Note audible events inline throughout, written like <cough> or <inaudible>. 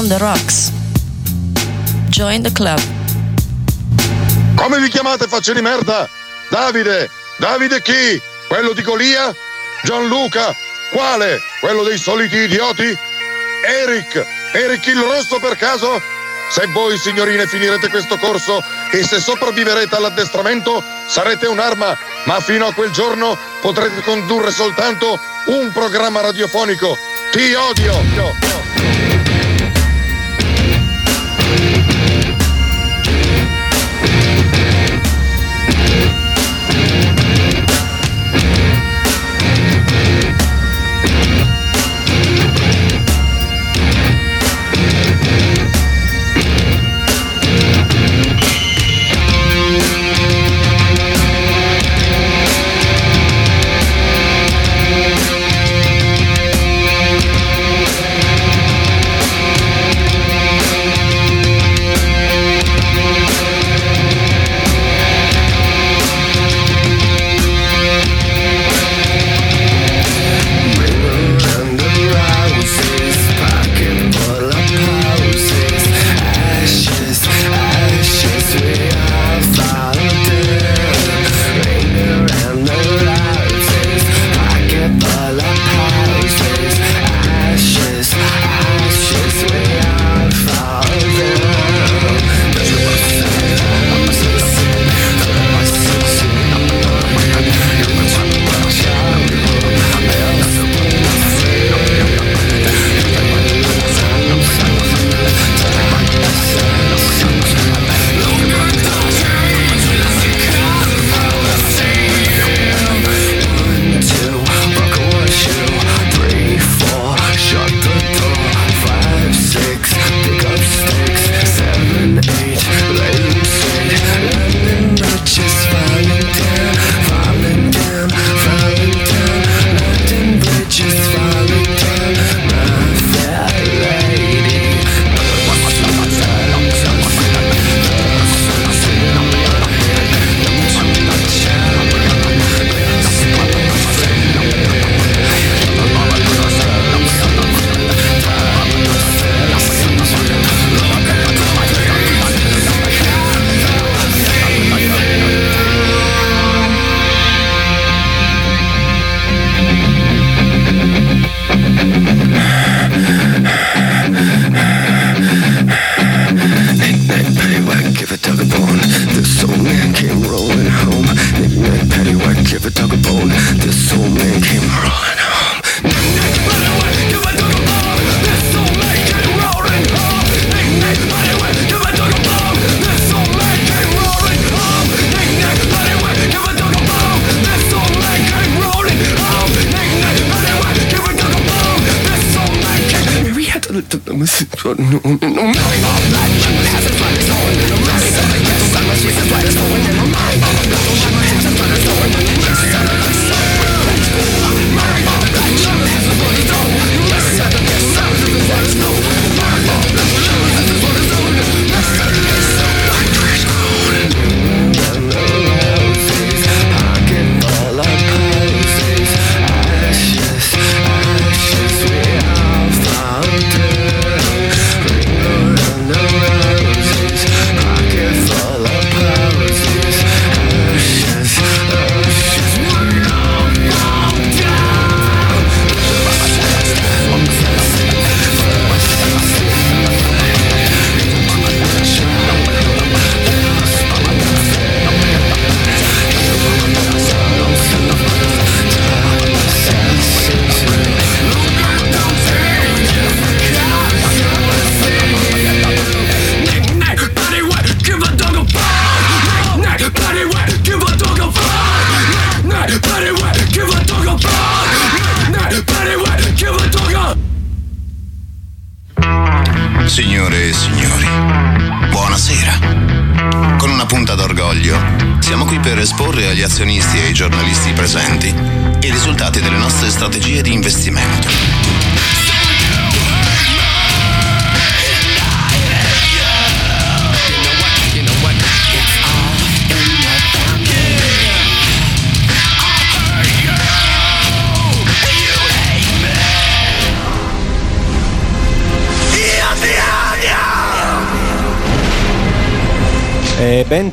on the rocks. Join the club. Come vi chiamate facce di merda? Davide! Davide chi? Quello di Golia? Gianluca? Quale? Quello dei soliti idioti? Eric! Eric il rosso per caso? Se voi signorine finirete questo corso e se sopravviverete all'addestramento sarete un'arma, ma fino a quel giorno potrete condurre soltanto un programma radiofonico. Ti odio! Signore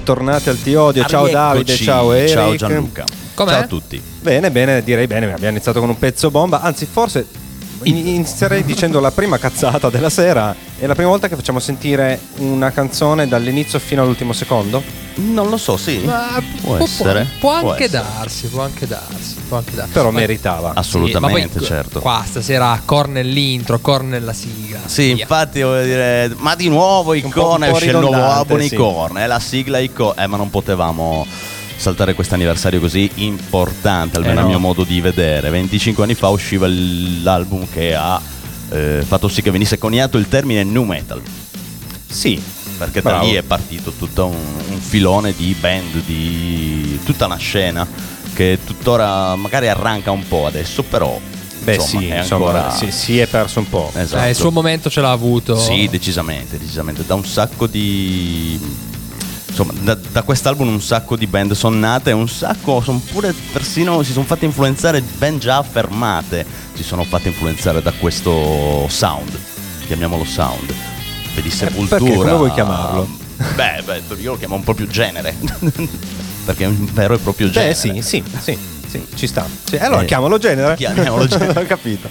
bentornati al T-Odio, ciao Davide, ciao Eric. Ciao Gianluca. Com'è? Ciao a tutti. Bene, bene, direi bene, abbiamo iniziato con un pezzo bomba, anzi forse inizierei dicendo la prima cazzata della sera, è la prima volta che facciamo sentire una canzone dall'inizio fino all'ultimo secondo? Non lo so, sì. Ma Può può, essere. può Può anche essere. darsi, può anche darsi, può anche darsi. Però Ma- meritava. Assolutamente, sì, ma poi certo. Qua stasera core nell'intro, core nella sigla. Sì, via. infatti voglio dire, ma di nuovo Un po'- Icon un po' esce il nuovo album sì. Icon, è la sigla Icon, eh, ma non potevamo saltare questo anniversario così importante, almeno Eh, a no. mio modo di vedere. 25 anni fa usciva l'album che ha eh, fatto sì che venisse coniato il termine nu metal. Sì, perché da Bravo. lì è partito tutto un, un filone di band, di tutta una scena che tuttora magari arranca un po' adesso, però beh insomma, sì, è insomma, ancora si, si è perso un po'. Esatto. Eh, il suo momento ce l'ha avuto. Sì, decisamente, decisamente. Da un sacco di. Insomma, da, da quest'album un sacco di band sono nate, un sacco, sono pure persino si sono fatte influenzare ben già affermate, si sono fatte influenzare da questo sound, chiamiamolo sound. Vedi Sepultura. Eh? Come vuoi chiamarlo? Beh, beh, io lo chiamo un po' più genere. <laughs> perché è un vero e proprio genere. Beh sì, sì, sì, sì, ci sta. Sì, allora Eh, chiamalo genere. chiamiamolo <laughs> genere. Ho capito.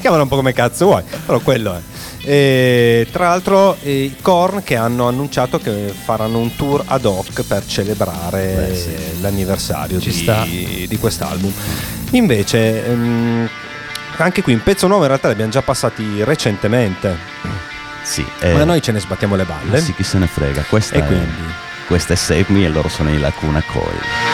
Chiamalo un po' come cazzo vuoi, però quello è. E, tra l'altro i Korn che hanno annunciato che faranno un tour ad hoc per celebrare Beh, sì. l'anniversario di, di quest'album. Invece, ehm, anche qui un pezzo nuovo in realtà li abbiamo già passati recentemente, Sì, eh, ma noi ce ne sbattiamo le balle. sì, chi se ne frega. Questa E è, quindi? questa è Save Me e loro sono i Lacuna Coil.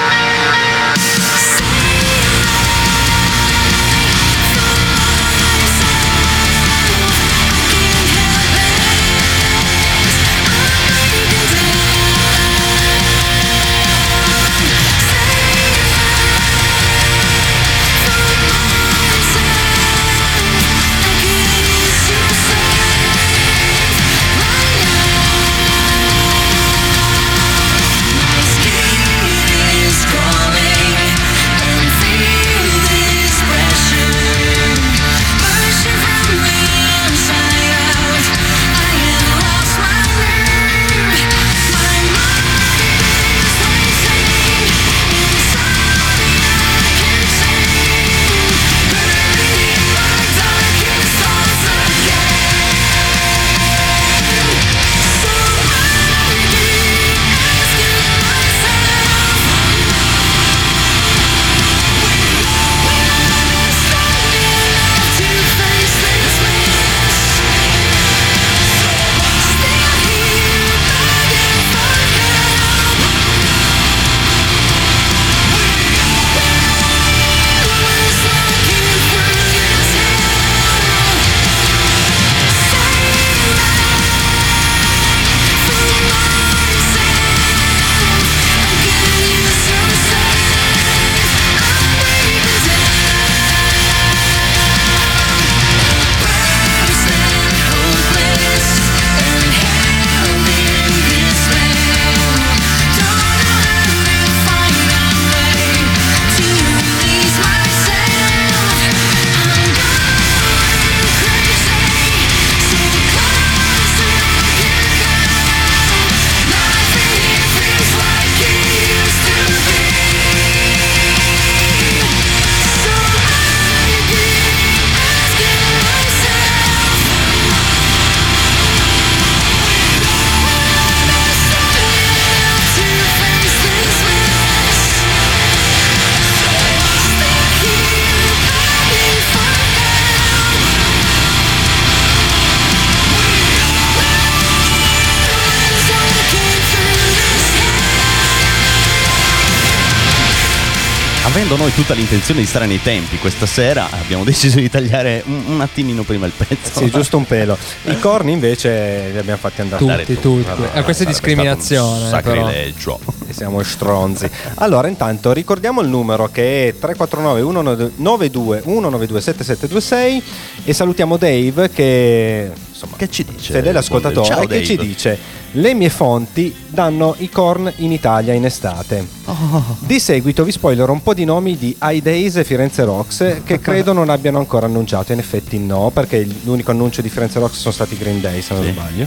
Tutta l'intenzione di stare nei tempi questa sera, abbiamo <laughs> deciso di tagliare un, un attimino prima il pezzo. Sì, giusto un pelo. I corni invece li abbiamo fatti andare. Dare Tutti, tu. tutti. Allora, Eh, questa discriminazione, un però. <laughs> siamo stronzi. Allora, intanto ricordiamo il numero che è 349 192 192 7726 e salutiamo Dave che insomma Che ci dice? fedele ascoltatore Ciao, che ci Dave. dice le mie fonti danno i corn in Italia in estate. Oh. Di seguito vi spoilerò un po' di nomi di High Days e Firenze Rocks che <laughs> credo non abbiano ancora annunciato. In effetti no, perché l'unico annuncio di Firenze Rocks sono stati Green Day, se non Sì. sbaglio.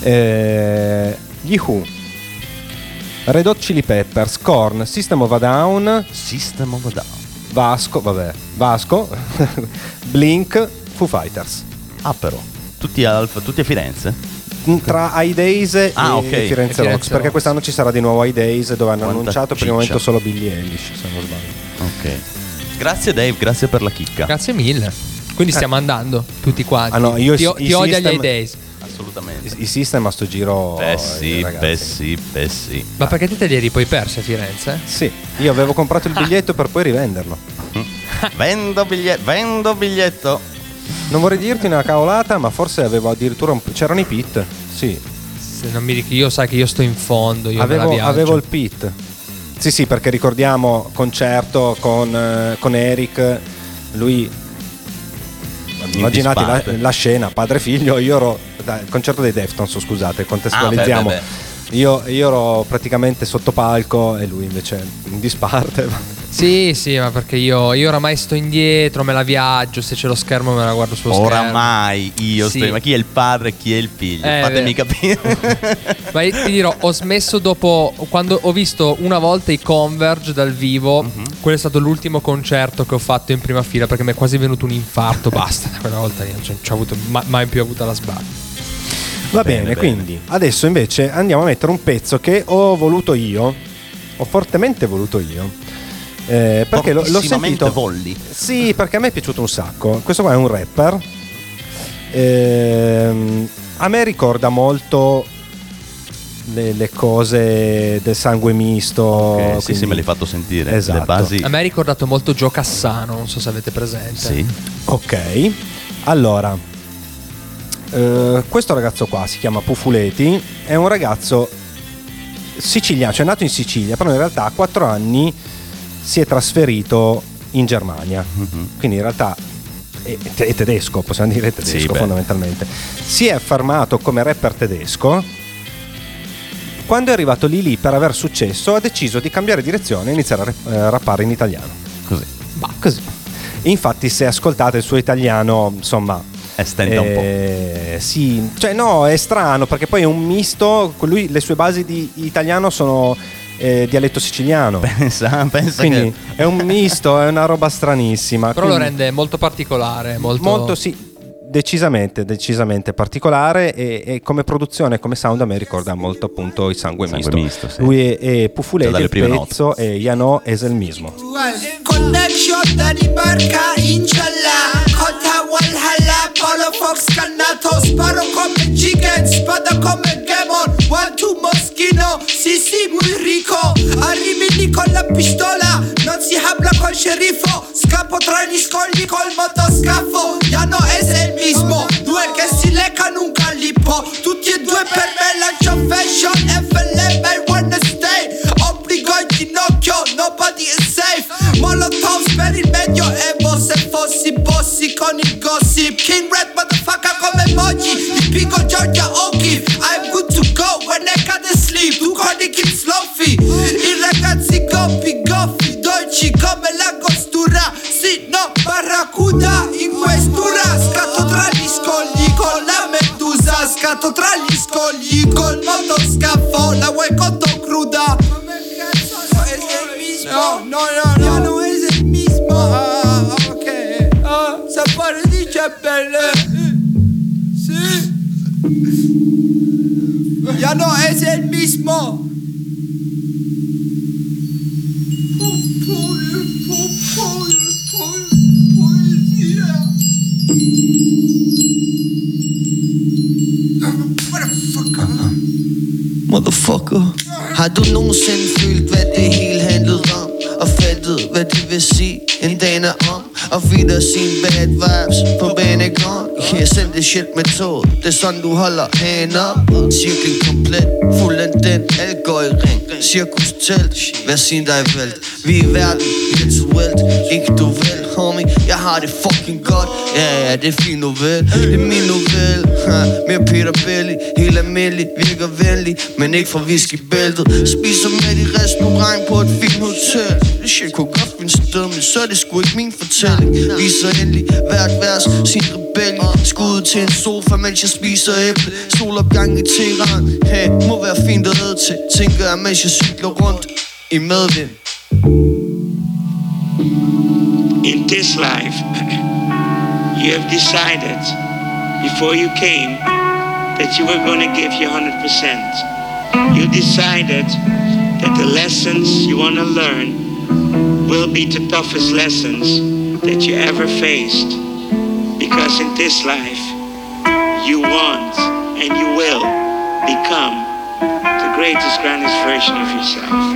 Eh, gli Who, Red Hot Chili Peppers, Korn, System of a Down, System of a Down. Vasco, vabbè, Vasco, <laughs> Blink, Foo Fighters. Ah, però. Tutti a, tutti a Firenze? Tra I Days e Ah, ok. Firenze, E Firenze Rocks, Rocks. perché quest'anno ci sarà di nuovo I Days dove hanno Quanta annunciato per il momento solo Billie Eilish, se non sbaglio. Ok. Grazie Dave, grazie per la chicca. Grazie mille. Quindi stiamo andando tutti quanti. Ah, no, io ti, i- ti i odio agli system- days. Assolutamente. I, i system a sto giro Beh eh, sì, ragazzi. beh sì, beh sì. Ma perché te te li eri poi persi a Firenze? Sì, io avevo comprato il biglietto per poi rivenderlo. <laughs> Vendo biglietto, vendo biglietto. Non vorrei dirti una cavolata, ma forse avevo addirittura un... c'erano i pit. Sì, Se non mi ric- io sai che io sto in fondo, io avevo, avevo il pit. Sì, sì, perché ricordiamo concerto con, eh, con Eric, lui immaginate la, la scena, padre e figlio, io ero dai, il concerto dei Deftones, scusate, contestualizziamo. Ah, beh, beh, Io, io ero praticamente sotto palco e lui invece in disparte. Sì, sì, ma perché io, io oramai sto indietro, me la viaggio, se c'è lo schermo me la guardo sullo schermo. Oramai io Sì. sto. Ma chi è il padre e chi è il figlio? Eh, Fatemi beh. capire. <laughs> Ma io ti dirò, ho smesso dopo quando ho visto una volta i Converge dal vivo. Mhm. Quello è stato l'ultimo concerto che ho fatto in prima fila perché mi è quasi venuto un infarto. Basta, da <laughs> quella volta io non ci ho avuto ma- mai più avuto la sbaglia. Va Bene, bene, bene. quindi adesso invece andiamo a mettere un pezzo che ho voluto io, ho fortemente voluto io. eh, perché l'ho, sentito. volli. Sì, perché a me è piaciuto un sacco. Questo qua è un rapper. Ehm, a me ricorda molto le, le cose del sangue misto. Ok, sì, sì, quindi- me l'hai fatto sentire. Esatto. Le basi. A me ha ricordato molto Gio Cassano, non so se avete presente. Sì. Ok, allora, eh, questo ragazzo qua si chiama Pufuleti, è un ragazzo siciliano, cioè nato in Sicilia, però in realtà a 4 anni si è trasferito in Germania, Mhm. quindi in realtà è, è tedesco, possiamo dire tedesco Sì, beh. fondamentalmente. Si è affermato come rapper tedesco. Quando è arrivato lì lì per aver successo ha deciso di cambiare direzione e iniziare a rap- eh, rappare in italiano. Così. Ma così. Infatti, se ascoltate il suo italiano, insomma. E stenta un po'. eh, Sì, cioè no, è strano perché poi è un misto. Lui, le sue basi di italiano sono eh, dialetto siciliano. <laughs> Pensa, pensa Quindi che. è un misto, è una roba stranissima. Però lo Quindi rende molto particolare, molto... molto sì. Decisamente, decisamente particolare e, e come produzione, come sound a me ricorda molto appunto il sangue, Sangue misto. misto, sì. Lui è, è dalle il pezzo e Yano es el mismo. Connection Danimarca Inshallah Kota Fox Canato Sparo come Chicken Spada come Gemon One two Moschino Sì sì muy rico Arrivi con la pistola Non si habla col sceriffo Scappo tra gli scogli col motoscafo Ya no es el mismo Due che si leccano un calippo Tutti e due per me lancio fashion FLM I wanna stay Obbligo in ginocchio Nobody is safe Molotov per il medioevo Se fossi bossi con il gossip. King Red motherfucker come emoji Ti pico Georgia O'Keeffe I'm good to go. When I cade sleep Tu con i kids I ragazzi goppi goffi Dolci come l'angostura Sì no barracuda in questura. Scatto tra gli scogli con la medusa. Scatto tra gli scogli col motoscafo mismo. Motherfucker. Had du någonsin fyllt Jeg sendte shit med toget Det er sådan du holder hænder Cirklen komplet Fuld af den algøjring cirkus telt Hvad sin dig vælt Vi er i verden virtuelt Ikke du vel, homie? Jeg har det fucking godt. Ja, ja, det er fint novel Det er min novel ha, Mere Peter Belly Helt almindelig, virker venlig Men ikke fra whiskybæltet Spiser med i restaurant på et fint hotel. Det shit kunne godt finde sted Men så er det sgu ikke min fortælling. Viser endelig hvert vers sin rebellie Skud til en sofa, mens jeg spiser æble. Solopgang i Teheran. Hey, må være fint at æde til Tænker jeg, mens jeg cykler rundt i medvind in this life, you have decided before you came that you were going to give your 100%. You decided that the lessons you want to learn will be the toughest lessons that you ever faced. Because in this life, you want and you will become the greatest, grandest version of yourself.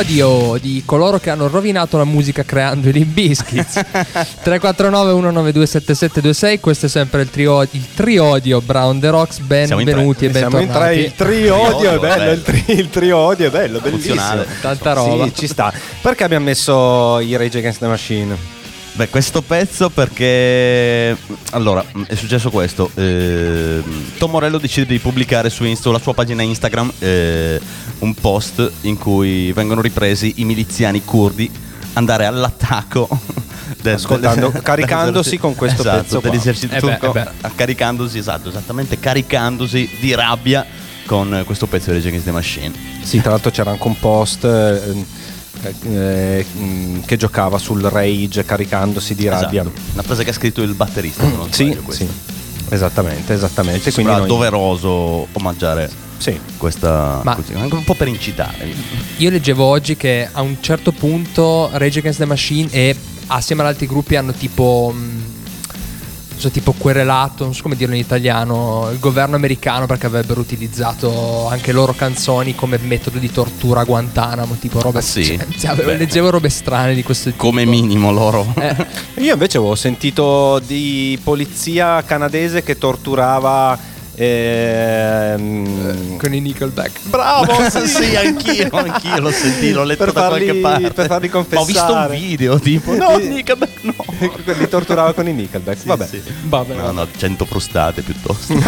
Rodeo di coloro che hanno rovinato la musica creando i Limp Bizkits 349 192 7726 questo è sempre il trio il triodio Brown The Rocks benvenuti e Siamo in tre, bentornati il triodio è bello, il, tri- il triodio è bello, bellissimo. Tanta roba. Sì, ci sta. Perché abbiamo messo i Rage Against the Machine? Beh, questo pezzo perché. Allora, è successo questo. eh, Tom Morello decide di pubblicare su Insta, sulla sua pagina Instagram eh, un post in cui vengono ripresi i miliziani curdi andare all'attacco <laughs> del- Ascoltando- del- caricandosi con questo esatto, pezzo qua. dell'esercizio Eh beh, turco, eh caricandosi, esatto, esattamente, caricandosi di rabbia con eh, questo pezzo di Rage Against the Machine. Sì, tra l'altro c'era anche un post eh, eh, mh, che giocava sul rage caricandosi di rabbia. Esatto. Una frase che ha scritto il batterista, non Sì, sì, esattamente, esattamente. Quindi noi- doveroso omaggiare Sì. questa Ma- così, anche un po' per incitare. Io leggevo oggi che a un certo punto Rage Against the Machine e assieme ad altri gruppi hanno tipo. mh, so, tipo querelato, non so come dirlo in italiano, il governo americano perché avrebbero utilizzato anche loro canzoni come metodo di tortura a Guantanamo, tipo robe Ah, sì? cioè, cioè, leggevo robe strane di questo tipo. Come minimo loro. Eh, Io invece avevo sentito di polizia canadese che torturava. Ehm, con i Nickelback. Bravo, <laughs> sì, anch'io, anch'io l'ho sentito, l'ho letto Per da farli- qualche parte. per farli Ma ho visto un confessare. video tipo, no, Nickelback, no. <laughs> Li torturava con i Nickelback. Vabbè, Sì. Vabbè, No, no, 100 frustate piuttosto. <laughs>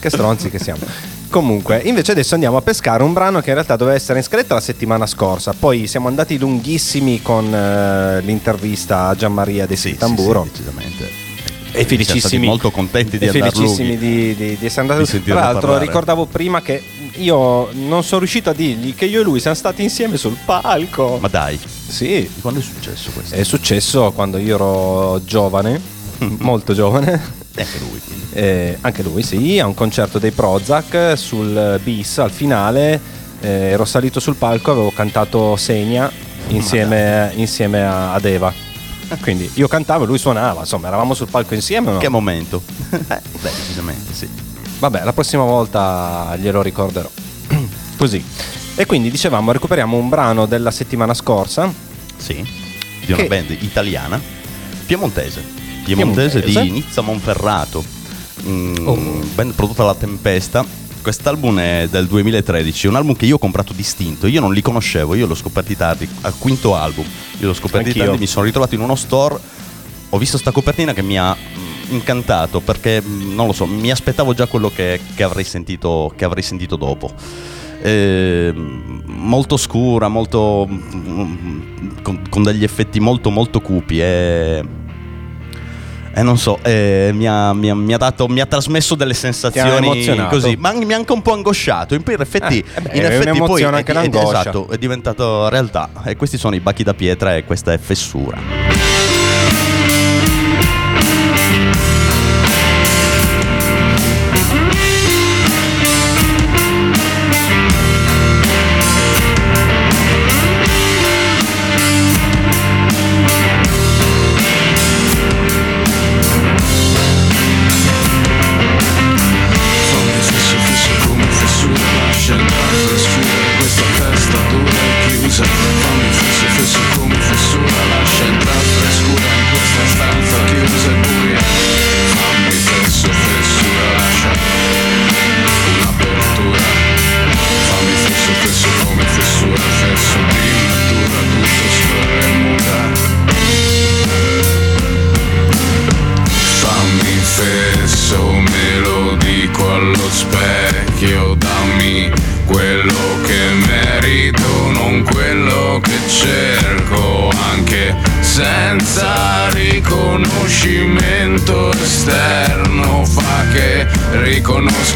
che stronzi che siamo. Comunque, invece adesso andiamo a pescare un brano che in realtà doveva essere in scaletta la settimana scorsa. Poi siamo andati lunghissimi con eh, l'intervista a Gianmaria De Sì, Tamburo. sì, sì, decisamente. E felicissimi. molto contenti di felicissimi di, di- di essere andati tra l'altro parlare. ricordavo prima che io non sono riuscito a dirgli che io e lui siamo stati insieme sul palco. Ma dai, sì. Quando è successo questo? è successo quando io ero giovane <laughs> molto giovane. E anche lui. quindi. Eh, anche lui sì. A un concerto dei Prozac sul bis al finale eh, ero salito sul palco avevo cantato Segna insieme, insieme a, ad Eva quindi io cantavo e lui suonava insomma eravamo sul palco insieme no? Che momento? Eh, beh, decisamente sì. Vabbè, la prossima volta glielo ricorderò. <clears throat> Così. E quindi dicevamo, recuperiamo un brano della settimana scorsa. Sì, di una Che- band italiana, piemontese. Piemontese, Piemontese. di Nizza Monferrato. Mm, Oh. Band prodotta dalla Tempesta. Quest'album è del 2013, è un album che io ho comprato distinto, io non li conoscevo, io l'ho scoperti tardi, al quinto album, io l'ho scoperti Anch'io. tardi, mi sono ritrovato in uno store, ho visto sta copertina che mi ha mm, incantato perché mm, non lo so, mi aspettavo già quello che, che avrei, sentito, che avrei sentito dopo. Eh, molto scura, molto mm, con, con degli effetti molto molto cupi e, e non so, eh, mi, ha, mi ha- mi ha dato, mi ha trasmesso delle sensazioni così, ma mi ha anche un po' angosciato. In, poi in effetti, Eh, eh beh, in è effetti poi è, anche è- l'angoscia. esatto, è diventato realtà. E questi sono i bachi da pietra e questa è fessura.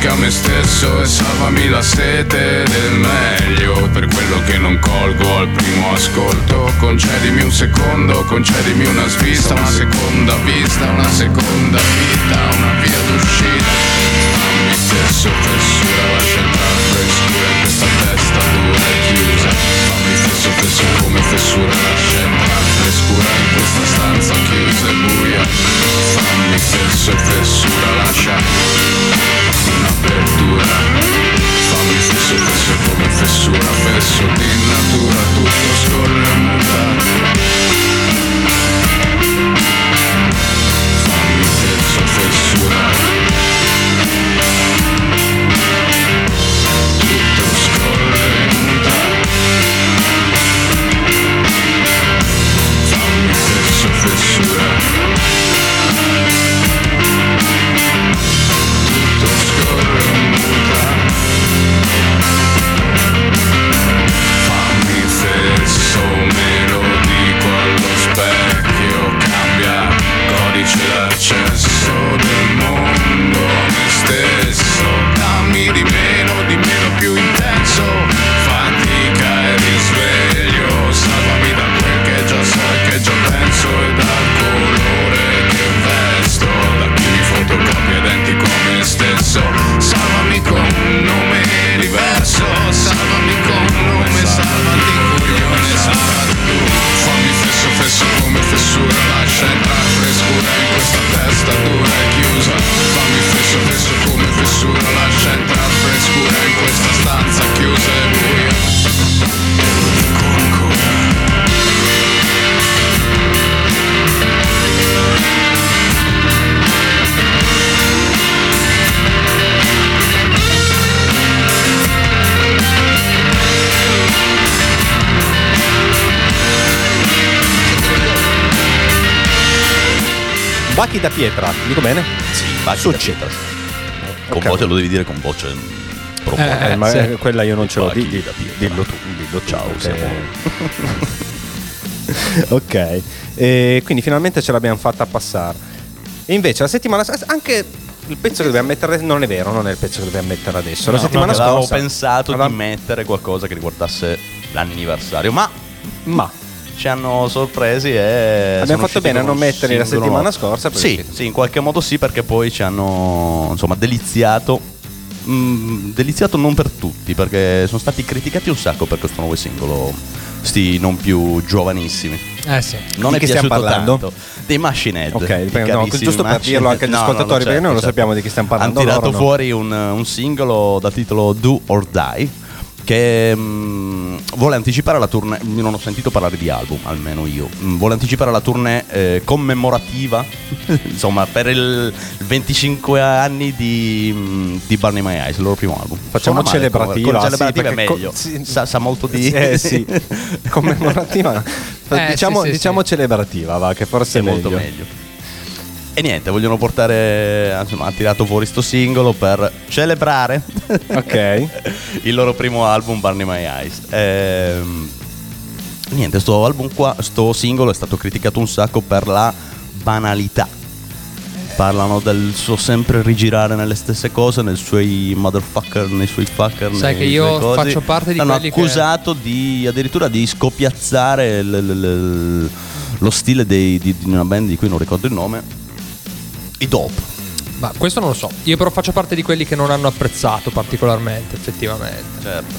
Riconosca me stesso e salvami la sete del meglio, per quello che non colgo al primo ascolto, concedimi un secondo, concedimi una svista, una seconda vista, una seconda vita, una via d'uscita. Fammi stesso fessura, lascia entrare frescura in questa testa dura e chiusa. Fammi fesso fesso come fessura, lascia entrare frescura in questa stanza chiusa e buia. Fammi fesso fessura, lascia σου να περτούρα Θα μη ζήσω και σε πω με θεσούρα Βέσω την νατούρα του πως πολεμούντα Θα μη ζήσω θεσούρα. so many. Bachi da pietra, dico bene? Sì, Bachi Succi. da pietra. Con Ok. voce lo devi dire con voce mm, profonda. Eh, ma sì. eh, quella io non ce l'ho. Bachi Di, di- da pietra. dillo tu. Dillo tu, Ciao, siamo- <laughs> ok, e quindi finalmente ce l'abbiamo fatta passare. E invece la settimana scorsa, anche il pezzo che dobbiamo mettere non è vero, non è il pezzo che dobbiamo mettere adesso. la No, settimana no, avevo scorsa pensato avevamo- di mettere qualcosa che riguardasse l'anniversario, ma Ma ci hanno sorpresi e Abbiamo fatto bene a non metterli la settimana scorsa, Sì, sì, in qualche modo sì, perché poi ci hanno insomma deliziato. mm, deliziato non per tutti, perché sono stati criticati un sacco per questo nuovo singolo. Sti non più giovanissimi. Eh sì. Non Di è chi stiamo parlando? tanto. Dei Machine Head. Ok, perché no, giusto per Machine dirlo anche agli. No, ascoltatori, no, no, perché noi non certo, sappiamo certo. di chi stiamo parlando, Hanno tirato loro no. fuori un, un singolo dal titolo Do or Die che mm, vuole anticipare la tournée, non ho sentito parlare di album, almeno io, Mm, vuole anticipare la tournée eh, commemorativa, <laughs> insomma, per il 25 anni di, mm, di Barney My Eyes, il loro primo album. Facciamo male, celebrativa, Con sì, celebrativa è perché co- meglio, sì. sa, sa molto di... Eh sì, <laughs> commemorativa. Eh, diciamo sì, sì, diciamo sì. celebrativa, va, che forse è è molto meglio. E niente, vogliono portare, insomma, ha tirato fuori sto singolo per celebrare Ok. <laughs> il loro primo album Barney My Eyes. Ehm, niente, sto album qua, sto singolo è stato criticato un sacco per la banalità. Parlano del suo sempre rigirare nelle stesse cose, nei suoi motherfucker, nei suoi fucker. Sai nei che io faccio parte di L'hanno quelli che- accusato di addirittura di scopiazzare l- l- l- lo stile dei- di, di una band di cui non ricordo il nome. I Dope. Ma questo non lo so. Io però faccio parte di quelli che non hanno apprezzato particolarmente, effettivamente. Certo.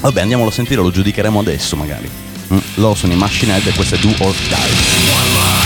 Vabbè, andiamolo a sentire, lo giudicheremo adesso magari. Mm, Loro sono i Machine Head e questo è Do or Die.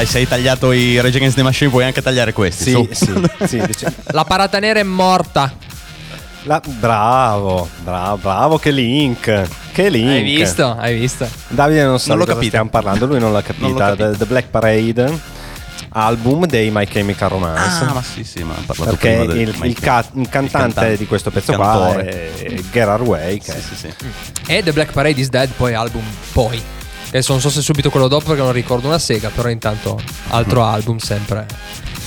Dai, se hai tagliato i Rage Against the Machine, puoi anche tagliare questi. Sì, su. sì, sì, dice- <laughs> La parata nera è morta. la- bravo, bravo, bravo, che link. Che link. Hai visto? Hai visto? Davide non sa Non di cosa capito. stiamo parlando, lui non l'ha capita. <laughs> Non l'ho capito. The, The Black Parade, album dei My Chemical Romance. Ah, ma sì, sì, ma ha parlato perché prima del il, Mike- il ca- il cantante cantante. di questo pezzo qua cantore. è Gerard Way. Che Sì, sì, sì. E The Black Parade is Dead, poi album poi. Adesso non so se è subito quello dopo perché non ricordo una sega, però intanto altro album sempre.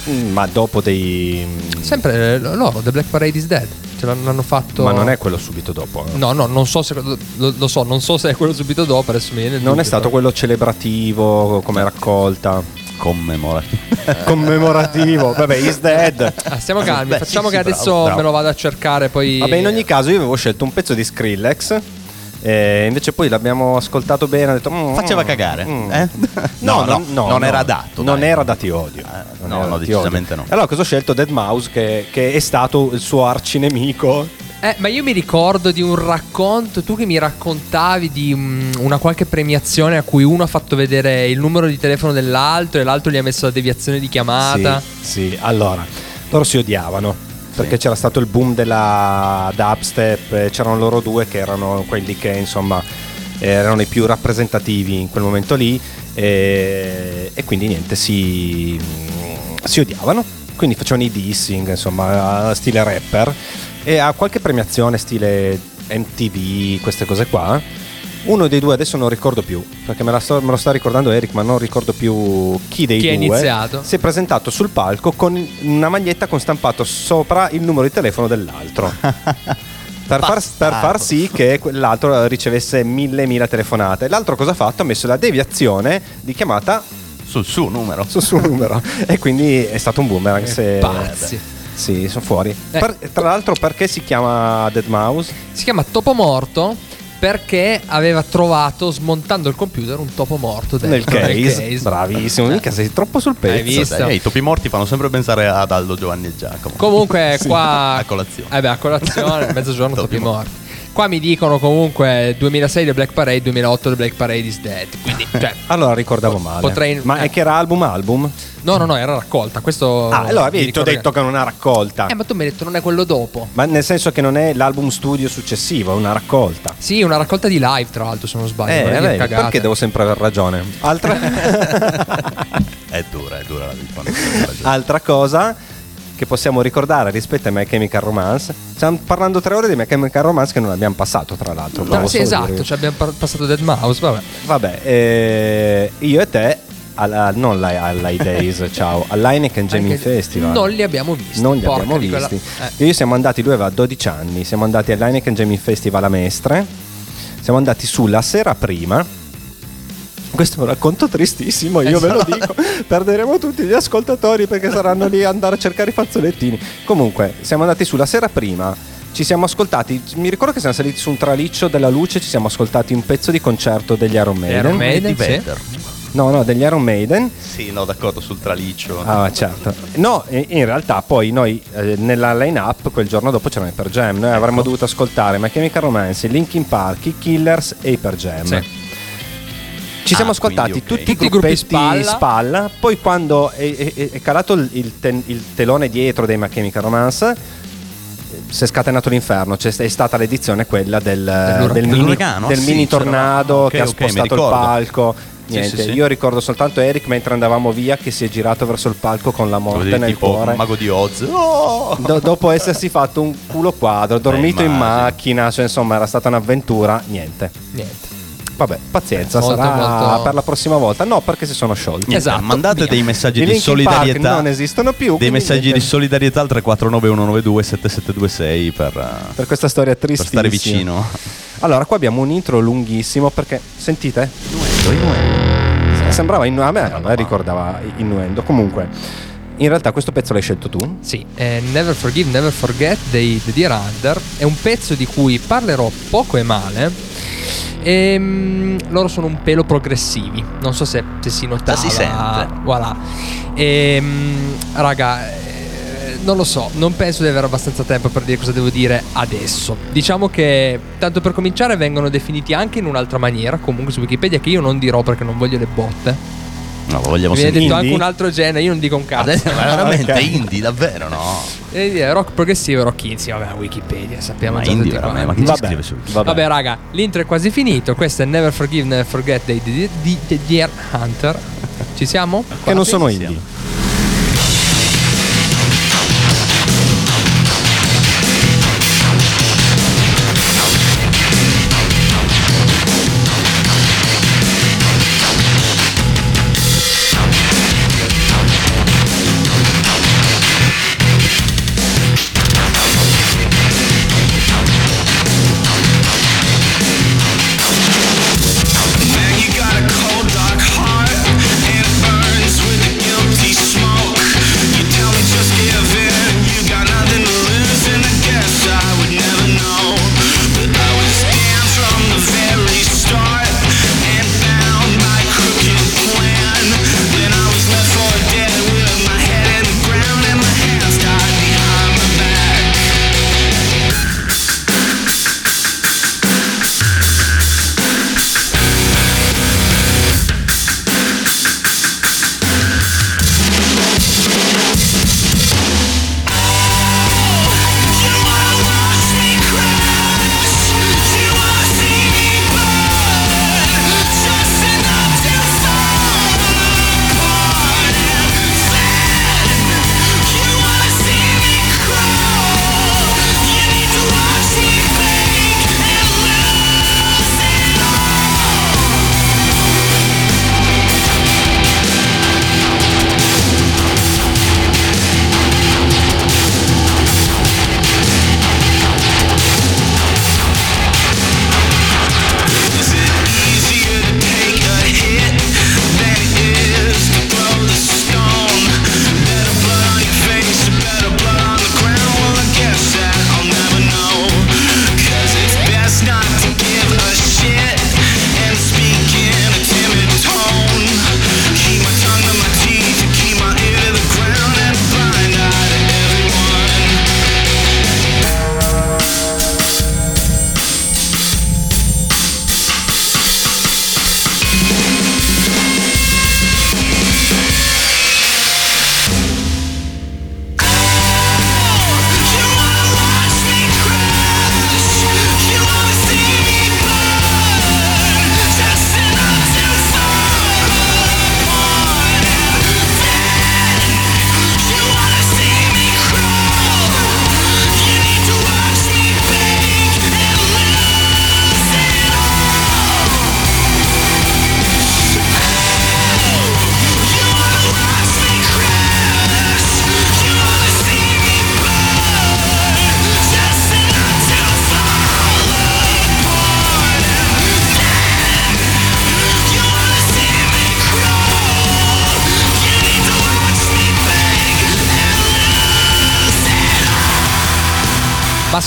Mm, Ma dopo dei. Sempre eh, loro, The Black Parade is Dead. Ce l'hanno fatto. Ma non è quello subito dopo. eh. No, no, non so se lo, lo so, non so se è quello subito dopo, adesso mi viene Non è stato però. quello celebrativo come raccolta. Commemorativo. <laughs> Commemorativo. Vabbè, is dead. Ah, stiamo calmi, Beh, facciamo sì, che adesso bravo, bravo. me lo vado a cercare poi Vabbè, in ogni caso, io avevo scelto un pezzo di Skrillex. E invece poi l'abbiamo ascoltato bene. Ho detto, mm, Faceva mm, cagare. mm. eh? <laughs> No, no, no, non no. era adatto. Non dai. era da ti odio. Non no, no, decisamente odio. no. Allora, cosa ho scelto? Dead Mouse, che, che è stato il suo arcinemico. Eh, ma io mi ricordo di un racconto, tu che mi raccontavi di mm, una qualche premiazione a cui uno ha fatto vedere il numero di telefono dell'altro e l'altro gli ha messo la deviazione di chiamata. Sì, sì. allora, loro si odiavano. Perché c'era stato il boom della dubstep, c'erano loro due che erano quelli che insomma erano i più rappresentativi in quel momento lì e, e quindi niente, si, si odiavano. quindi facevano i dissing, insomma, stile rapper. E ha qualche premiazione stile MTV, queste cose qua. Uno dei due adesso non ricordo più, perché me, la sto- me lo sta ricordando Eric, ma non ricordo più chi dei Chi due. iniziato. Si è presentato sul palco con una maglietta con stampato sopra il numero di telefono dell'altro. <laughs> Per far, per far sì che quell'altro ricevesse mille mila telefonate. L'altro cosa ha fatto? Ha messo la deviazione di chiamata sul suo numero. sul suo numero. <laughs> E quindi è stato un boomerang. Se... pazzi. Sì, sono fuori. Eh. Per- tra l'altro, perché si chiama Dead Mouse? Si chiama Topo Morto perché aveva trovato smontando il computer un topo morto Nel dentro case. Bravissimo. Mica sei troppo sul pezzo. Hai visto? Dai, I topi morti fanno sempre pensare ad Aldo Giovanni e Giacomo. Comunque <laughs> qua A colazione. Eh beh, a colazione, mezzogiorno <laughs> Topi topi morti. Qua mi dicono comunque 2006 The Black Parade, 2008 The Black Parade is dead. Quindi, cioè, Allora ricordavo male. potrei- Ma è eh. che era album album? No, no, no, era raccolta. Questo Ah, allora ti ho detto che non è una raccolta. che- Eh, ma tu mi hai detto non è quello dopo. Ma nel senso che non è l'album studio successivo, è una raccolta. Sì, una raccolta di live, tra l'altro, se non sbaglio. Eh, cagate. perché devo sempre aver ragione? Altra, <laughs> <laughs> È dura, è dura la vita. altra cosa che possiamo ricordare rispetto a My Chemical Romance. Stiamo parlando tre ore di My Chemical Romance che non abbiamo passato, tra l'altro. No, sì, esatto, cioè abbiamo par- passato Dead Mouse, vabbè. Vabbè, eh, io e te, alla, non alla, all'High Days, <laughs> ciao, all'Heineken Jamming Festival. Non li abbiamo visti. Non li porca abbiamo di quella- visti. eh. Io siamo andati, lui aveva 12 anni, siamo andati all'Heineken Jamming Festival a Mestre, siamo andati sulla sera prima. Questo è un racconto tristissimo, io ve lo dico. Perderemo tutti gli ascoltatori perché saranno lì a andare a cercare i fazzolettini. Comunque, siamo andati sulla sera prima. Ci siamo ascoltati, mi ricordo che siamo saliti su un traliccio della luce, ci siamo ascoltati un pezzo di concerto degli Iron Maiden. Iron Maiden, Di sì. Vedder. No, no, degli Iron Maiden. Sì, no, d'accordo, sul traliccio. Ah, certo. No, in realtà poi noi eh, nella line-up quel giorno dopo c'erano i Per Jam. Noi avremmo dovuto ascoltare My Chemical Romance, Linkin Park, i Killers e i Per Jam. Sì. Ci siamo Ah, ascoltati quindi, ok. tutti i gruppi gruppetti spalla. spalla. Poi quando è, è- è calato il, ten- il telone dietro dei My Chemical Romance eh, si è scatenato l'inferno, c'è è stata l'edizione quella del, del mini, Dell'uragano? del Sì, mini tornado ok, che ha ok, mi spostato il palco. Niente, sì, sì. io ricordo soltanto Eric mentre andavamo via che si è girato verso il palco con la morte Vedevi nel tipo cuore. un mago di Oz. Oh! Do- dopo essersi fatto un culo quadro, dormito in immagino. macchina, cioè insomma era stata un'avventura, niente. Niente. Vabbè, pazienza, Molto, sarà molto- per la prossima volta. No, perché si sono sciolti. Esatto, mandate via. dei messaggi I di Linkin Park solidarietà. non esistono più. Dei messaggi niente. di solidarietà al 349 192 7726 per, eh, per questa storia per tristissima. stare vicino. Allora, qua abbiamo un intro lunghissimo perché sentite? Sembrava innu- a me, a me ricordava innuendo. Comunque, in realtà questo pezzo l'hai scelto tu. Sì, eh, Never Forgive, Never Forget dei The Dear Hunter è un pezzo di cui parlerò poco e male. E loro sono un pelo progressivi, non so se, se si notava. si sente. Voilà. Ehm, raga, eh, non lo so, non penso di avere abbastanza tempo per dire cosa devo dire adesso. Diciamo che, tanto per cominciare, vengono definiti anche in un'altra maniera, comunque su Wikipedia, che io non dirò perché non voglio le botte. No, lo vogliamo Mi viene sentire. detto anche un altro genere, io non dico un cazzo. Adesso, ma <laughs> veramente Ok. indie, davvero no? E dire rock progressivo e rock indie, vabbè, Wikipedia, sappiamo Ma già indie tutti ma chi Vabbè, scrive su vabbè. Vabbè, raga, l'intro è quasi finito. Questo è Never Forgive, Never Forget dei Deer Hunter. Ci siamo? Che non sono indie.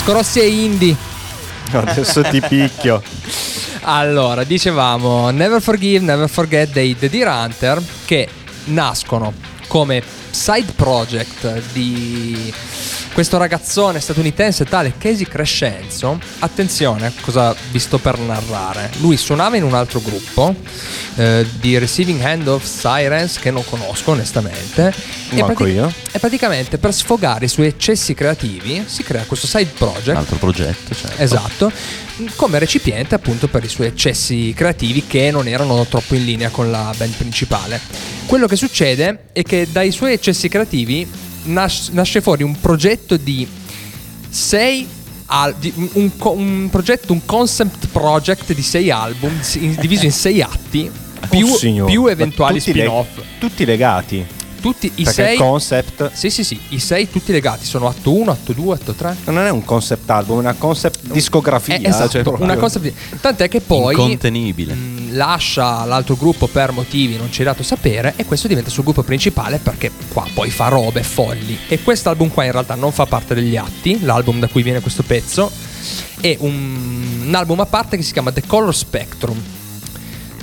Vasco Rossi è indie. Adesso ti picchio. <laughs> Allora, dicevamo Never Forgive, Never Forget dei The Deer Hunter che nascono come side project di questo ragazzone statunitense tale Casey Crescenzo. Attenzione a cosa vi sto per narrare. Lui suonava in un altro gruppo eh, di Receiving Hand of Sirens che non conosco onestamente. E, Manco io. e praticamente per sfogare i suoi eccessi creativi si crea questo side project. Un altro progetto, certo. Esatto, come recipiente appunto per i suoi eccessi creativi che non erano troppo in linea con la band principale. Quello che succede è che dai suoi eccessi creativi nas- nasce fuori un progetto di sei al- di- un, un progetto, un concept project di sei album diviso in sei atti più, Oh, signor. più eventuali tutti le- spin-off. tutti legati. Tutti i Perché sei il concept Sì, sì, sì, i sei tutti legati, sono atto 1, atto 2, atto 3. non è un concept album, è una concept discografia. Eh, esatto, cioè, proprio- una cosa tant'è che poi Incontenibile. mh, lascia l'altro gruppo per motivi non ci è dato sapere e questo diventa il suo gruppo principale perché qua poi fa robe folli e quest'album qua in realtà non fa parte degli atti, l'album da cui viene questo pezzo è un, un album a parte che si chiama The Color Spectrum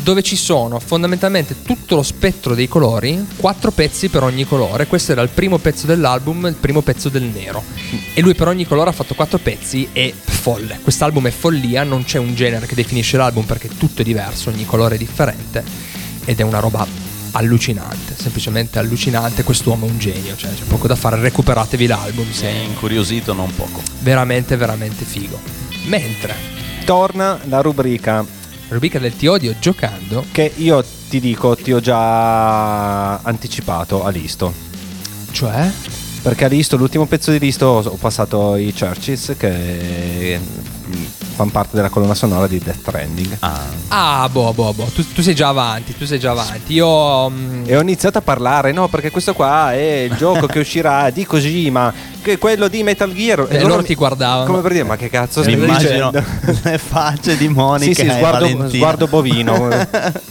dove ci sono fondamentalmente tutto lo spettro dei colori, quattro pezzi per ogni colore. Questo era il primo pezzo dell'album, il primo pezzo del nero. E lui per ogni colore ha fatto quattro pezzi e folle. Quest'album è follia, non c'è un genere che definisce l'album perché tutto è diverso, ogni colore è differente. Ed è una roba allucinante, semplicemente allucinante. Quest'uomo è un genio, cioè c'è poco da fare, recuperatevi l'album, Si è se incuriosito non poco. veramente, veramente figo. Mentre, Torna la rubrica rubrica del ti odio giocando, che io ti dico, ti ho già anticipato a Listo. cioè... Perché a Listo, l'ultimo pezzo di Listo, ho passato i Churches che fanno parte della colonna sonora di Death Stranding. Ah, Ah, boh, boh, boh, tu, tu sei già avanti, tu sei già avanti. Io... mm, E ho iniziato a parlare, no, perché questo qua è il <laughs> gioco che uscirà di Kojima, che è quello di Metal Gear. E loro ti guardavano. Come per dire, ma che cazzo mi stai immagino dicendo? <laughs> le facce di Monica Sì, sì, e sguardo, sguardo bovino. <laughs>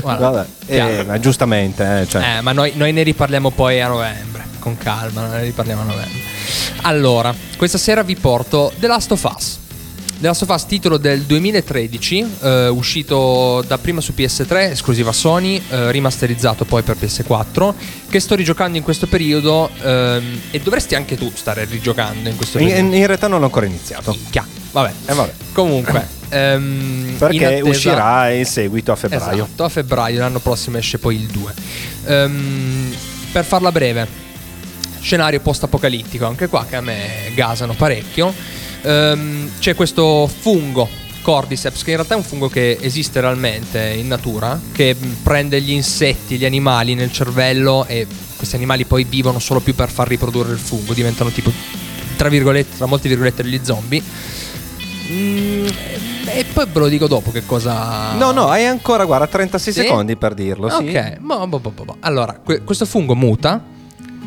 Guarda, Vabbè, eh, ma giustamente, eh, cioè. Eh, ma noi, noi ne riparliamo poi a novembre. Con calma, ne riparliamo a novembre. Allora, questa sera vi porto The Last of Us. The Last of Us, titolo del 2013, eh, uscito dapprima su PS3, esclusiva Sony, eh, rimasterizzato poi per PS4, che sto rigiocando in questo periodo ehm, e dovresti anche tu stare rigiocando in questo in, periodo. in realtà non ho ancora iniziato. Minchia, vabbè. Eh, vabbè. Comunque, <clears throat> ehm, in Perché attesa- uscirà in seguito a febbraio. Esatto, a febbraio, l'anno prossimo esce poi il 2. Ehm, per farla breve, scenario post-apocalittico, anche qua che a me gasano parecchio. Ehm, c'è questo fungo, Cordyceps, che in realtà è un fungo che esiste realmente in natura, che prende gli insetti, gli animali nel cervello e questi animali poi vivono solo più per far riprodurre il fungo, diventano tipo, tra virgolette, tra molte virgolette, degli zombie. Mm, e poi ve lo dico dopo che cosa... No, no, hai ancora, guarda, 36 Sì? secondi per dirlo. sì. Ok, boh, boh, boh. allora, que- questo fungo muta,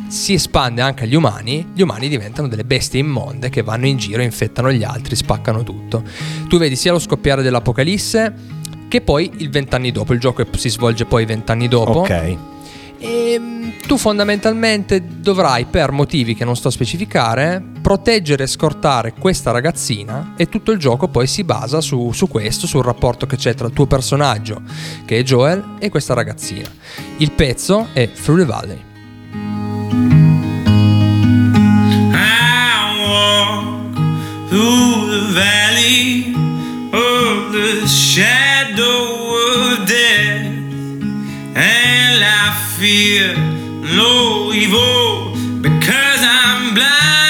si espande anche agli umani, gli umani diventano delle bestie immonde che vanno in giro, infettano gli altri, spaccano tutto. Tu vedi sia lo scoppiare dell'apocalisse che poi il vent'anni dopo, il gioco si svolge poi vent'anni dopo. Ok. E mm, tu fondamentalmente dovrai, per motivi che non sto a specificare, proteggere e scortare questa ragazzina e tutto il gioco poi si basa su, su questo, sul rapporto che c'è tra il tuo personaggio, che è Joel, e questa ragazzina. Il pezzo è Through the Valley. Through the valley of the shadow of death, and I fear no evil because I'm blind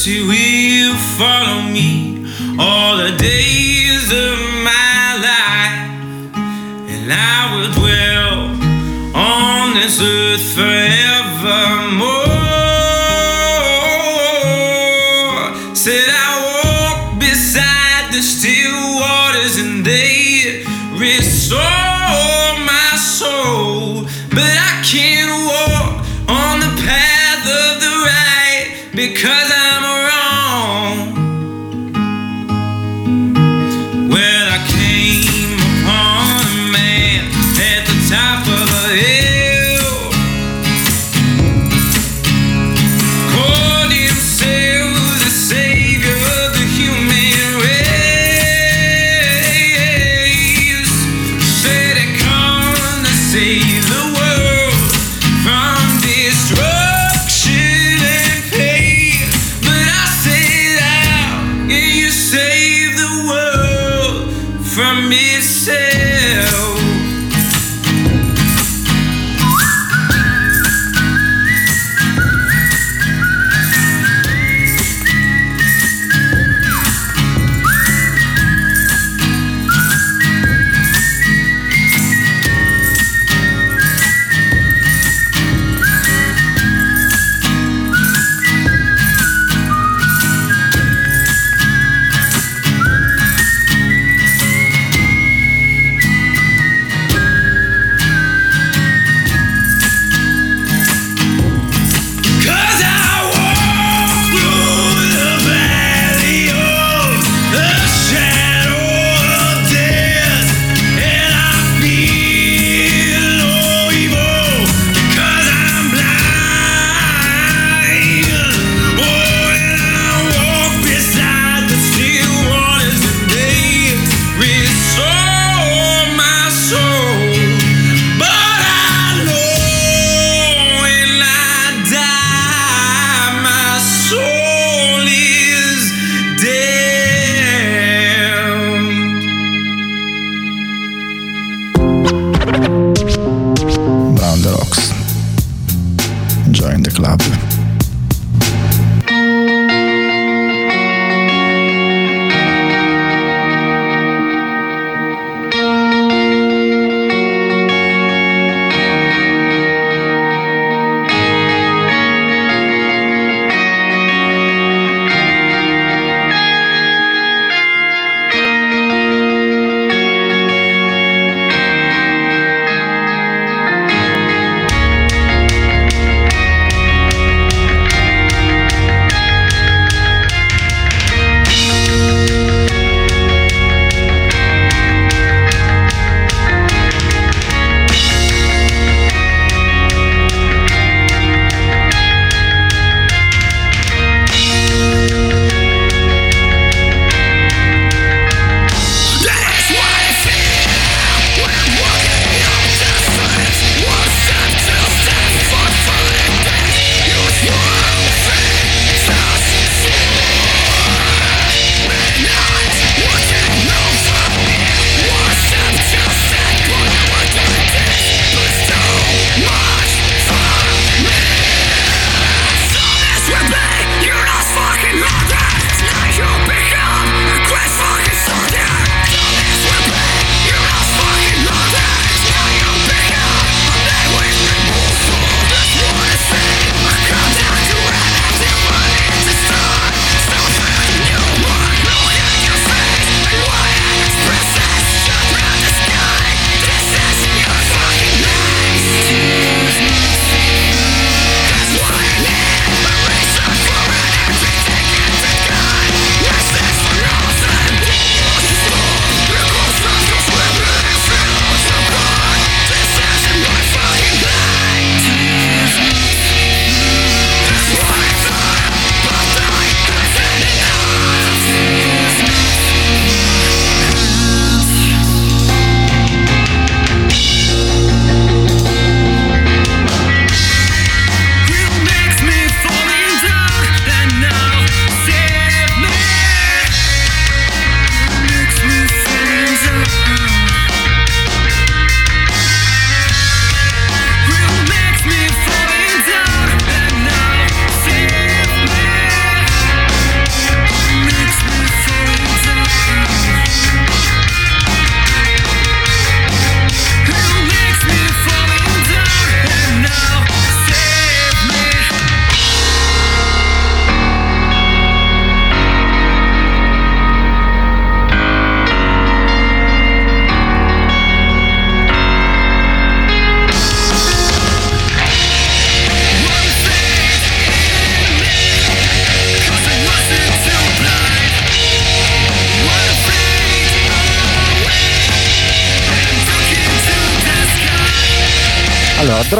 mercy will follow me all the days of my life, and I will dwell on this earth forevermore.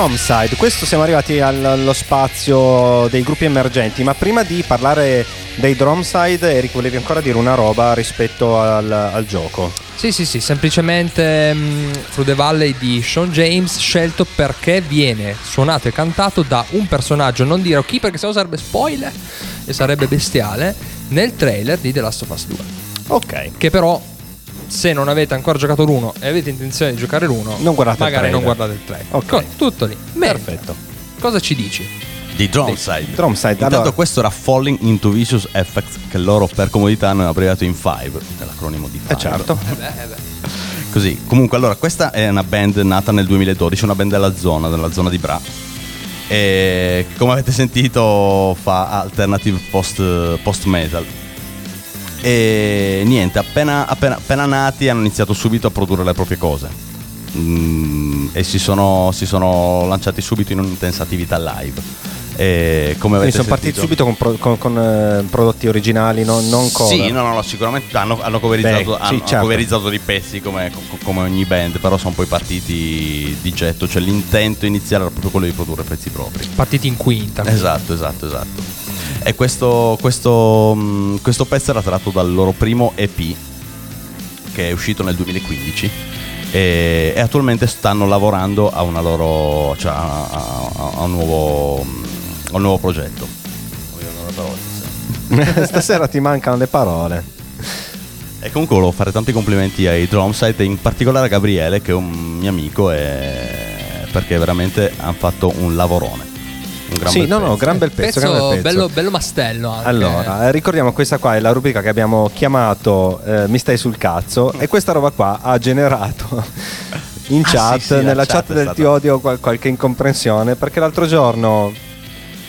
Allora, Drumside, questo siamo arrivati al- allo spazio dei gruppi emergenti, ma prima di parlare dei Drumside, Eric, volevi ancora dire una roba rispetto al, al gioco. Sì, sì, sì, semplicemente mh, Through the Valley di Sean James scelto perché viene suonato e cantato da un personaggio, non dirò chi perché sennò sarebbe spoiler e sarebbe bestiale, nel trailer di The Last of Us 2. Ok. Che però, se non avete ancora giocato l'uno e avete intenzione di giocare l'uno, Non guardate il magari non guardate il trailer. Ok. Co- Tutto lì. Bene. Perfetto. Cosa ci dici? Di Drumside. Drumside, Intanto allora- questo era Falling into Vicious Effects che loro per comodità hanno abbreviato in Five, è l'acronimo di Five. Eh certo. Così, comunque allora questa è una band nata nel 2012, una band della zona, della zona di Bra. E come avete sentito fa alternative post, post metal. E niente, appena, appena- appena nati hanno iniziato subito a produrre le proprie cose. Mm, e si sono, si sono lanciati subito in un'intensa attività live. E come Quindi avete sono partiti sentito- subito con, pro- con- con, eh, prodotti originali, non, non cover. sì, no, no, no, sicuramente hanno, hanno coverizzato, Beh, sì, hanno certo. coverizzato dei pezzi come, co- come ogni band, però sono poi partiti di getto, cioè l'intento iniziale era proprio quello di produrre pezzi propri. Partiti in quinta. Esatto, esatto, esatto. E questo, questo, mh, questo pezzo era tratto dal loro primo EP, che è uscito nel 2015. E, e attualmente stanno lavorando a una loro. cioè a, a- a un nuovo. a un nuovo progetto. <laughs> Stasera. Ti mancano le parole. E comunque volevo fare tanti complimenti ai Drumside e in particolare a Gabriele che è un mio amico e perché veramente hanno fatto un lavorone. Un gran Sì, bel no, no, pezzo. gran bel pezzo, gran bel pezzo. bello, bello mastello anche. Allora, ricordiamo questa qua è la rubrica che abbiamo chiamato eh, Mi stai sul cazzo e questa roba qua ha generato <laughs> in Ah, chat, sì, sì, la nella chat chat, del stata- ti odio qual- qualche incomprensione perché l'altro giorno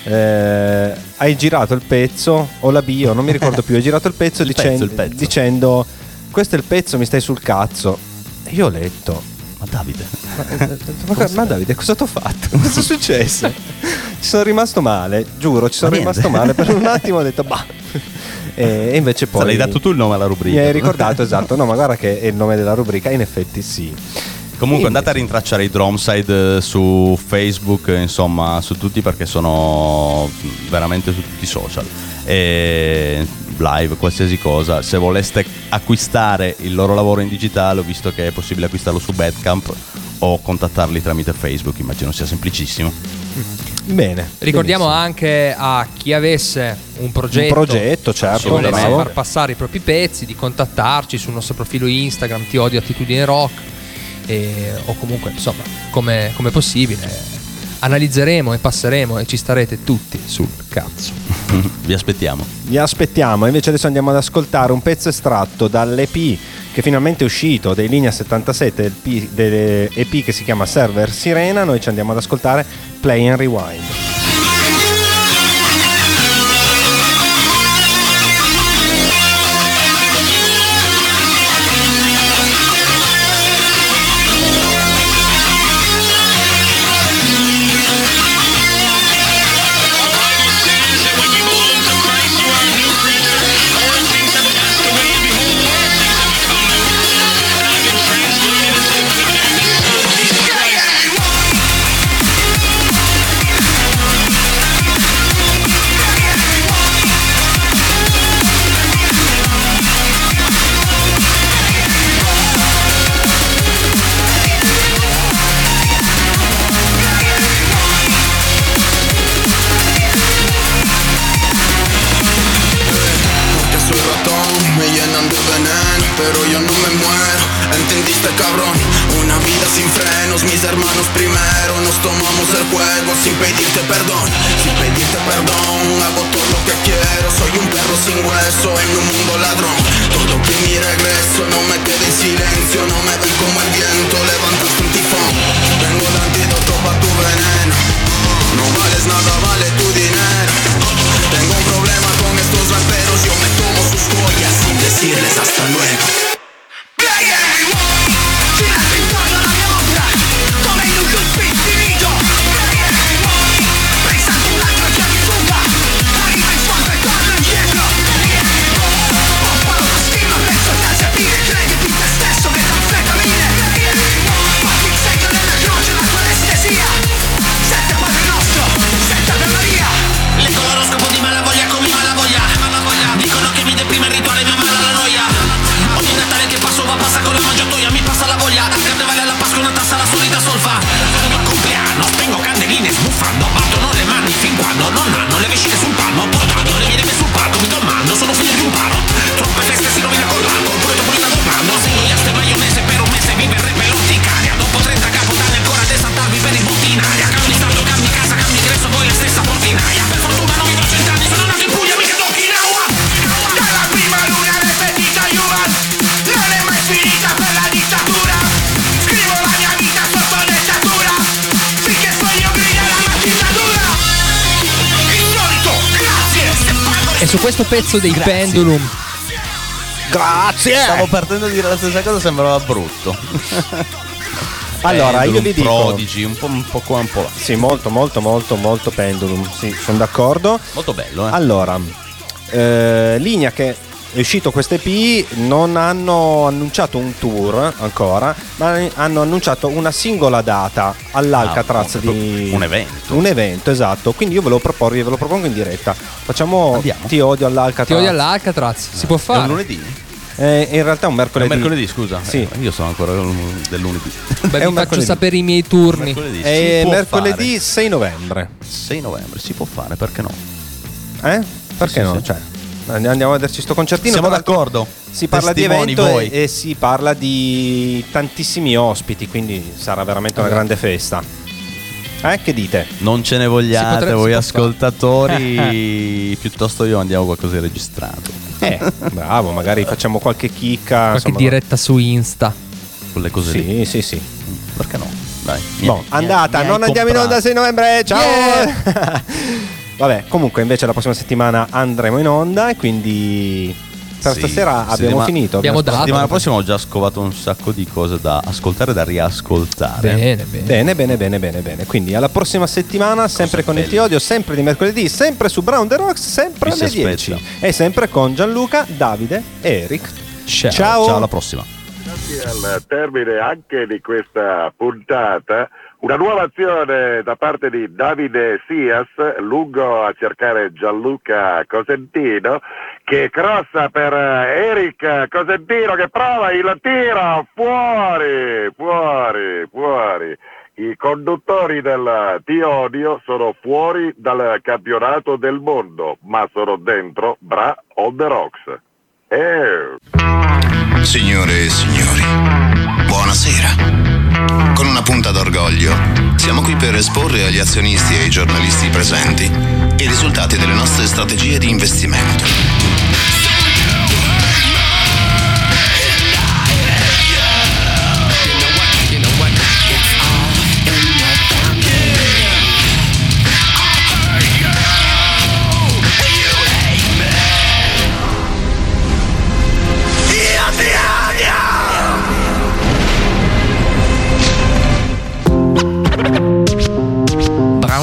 eh, hai girato il pezzo o la bio, non mi ricordo <laughs> più, hai girato il pezzo, Il dicen- pezzo, il pezzo. dicendo questo è il pezzo, mi stai sul cazzo. E io ho letto, Ma Davide, ma, ma Davide, cosa ti ho fatto? <laughs> Cosa è successo? ci sono rimasto male, giuro, ci sono Ma rimasto male. Per un attimo ho detto, bah. E, invece poi. L'hai dato tu il nome alla rubrica. Mi hai ricordato, esatto. No, ma guarda che è il nome della rubrica. In effetti, sì. Comunque andate a rintracciare i Drumside eh, su Facebook, eh, insomma, su tutti perché sono veramente su tutti i social. E live, qualsiasi cosa. Se voleste acquistare il loro lavoro in digitale, ho visto che è possibile acquistarlo su Badcamp o contattarli tramite Facebook, immagino sia semplicissimo. Bene. Ricordiamo benissimo. anche a chi avesse un progetto, Un progetto, certo, che volesse bravo. far passare i propri pezzi, di contattarci sul nostro profilo Instagram, ti odio attitudine rock, e- o comunque insomma come, come possibile. Analizzeremo e passeremo e ci starete tutti sul cazzo. <laughs> Vi aspettiamo. Vi aspettiamo. Invece adesso andiamo ad ascoltare un pezzo estratto dall'EP che finalmente è uscito dei Linea 77, del P- dell'EP che si chiama Server Sirena. Noi ci andiamo ad ascoltare Play and Rewind. Questo pezzo dei Grazie. Pendulum. Grazie! Stavo partendo a dire la stessa cosa, sembrava brutto. <laughs> Allora, io Pendulum, vi dico- Prodigy, un po', un po' qua, un po' là. Sì, molto, molto, molto, molto pendulum. Sì, sono d'accordo. Molto bello, eh. Allora, eh, linea che è uscito questo EP, non hanno annunciato un tour ancora, ma hanno annunciato una singola data all'Alcatraz Ah, di un evento. Un evento, esatto. Quindi io ve lo proporre, ve lo propongo in diretta. Facciamo Andiamo. Ti odio all'Alcatraz. Ti odio all'Alcatraz. Si può È fare. un lunedì? Eh, in realtà è un È mercoledì. un mercoledì, scusa. Sì. Eh, io sono ancora del lunedì. Beh, È vi faccio sapere i miei turni. Mercoledì, È può mercoledì 6 novembre. fare. 6 novembre, si può fare, perché no? Eh? Perché sì, no? sì. Cioè, andiamo a vederci sto concertino. Siamo d'accordo? Si parla di evento voi. e, si parla di tantissimi ospiti, quindi sarà veramente una grande festa. Eh, che dite? Non ce ne vogliate potrebbe- voi si può ascoltatori, <laughs> piuttosto io andiamo qualcosa di registrato. Eh, bravo, magari facciamo qualche chicca. Qualche insomma, diretta su Insta. Quelle cose lì. Sì, sì, sì. Perché no? Dai. mi- Boh, mi- andata, mi hai non andiamo in onda comprato. 6 novembre. Ciao! <laughs> Vabbè, comunque invece la prossima settimana andremo in onda e quindi per Sì, stasera abbiamo settima- finito. Abbiamo La settimana prossima ho già scovato un sacco di cose da ascoltare e da riascoltare. Bene, bene. Bene, bene, bene, bene, bene. Quindi alla prossima settimana, sempre con il belle. Ti Odio, sempre di mercoledì, sempre su Brown The Rocks, sempre alle 10. aspetta? E sempre con Gianluca, Davide e Eric. Ciao. Ciao. Ciao, alla prossima. al termine anche di questa puntata una nuova azione da parte di Davide Sias lungo a cercare Gianluca Cosentino che crossa per eh, Eric Cosentino che prova il tiro fuori fuori fuori i conduttori del Ti Odio sono fuori dal campionato del mondo ma sono dentro Bra on the Rocks eh. Signore e signori, buonasera. Con una punta d'orgoglio, siamo qui per esporre agli azionisti e ai giornalisti presenti i risultati delle nostre strategie di investimento.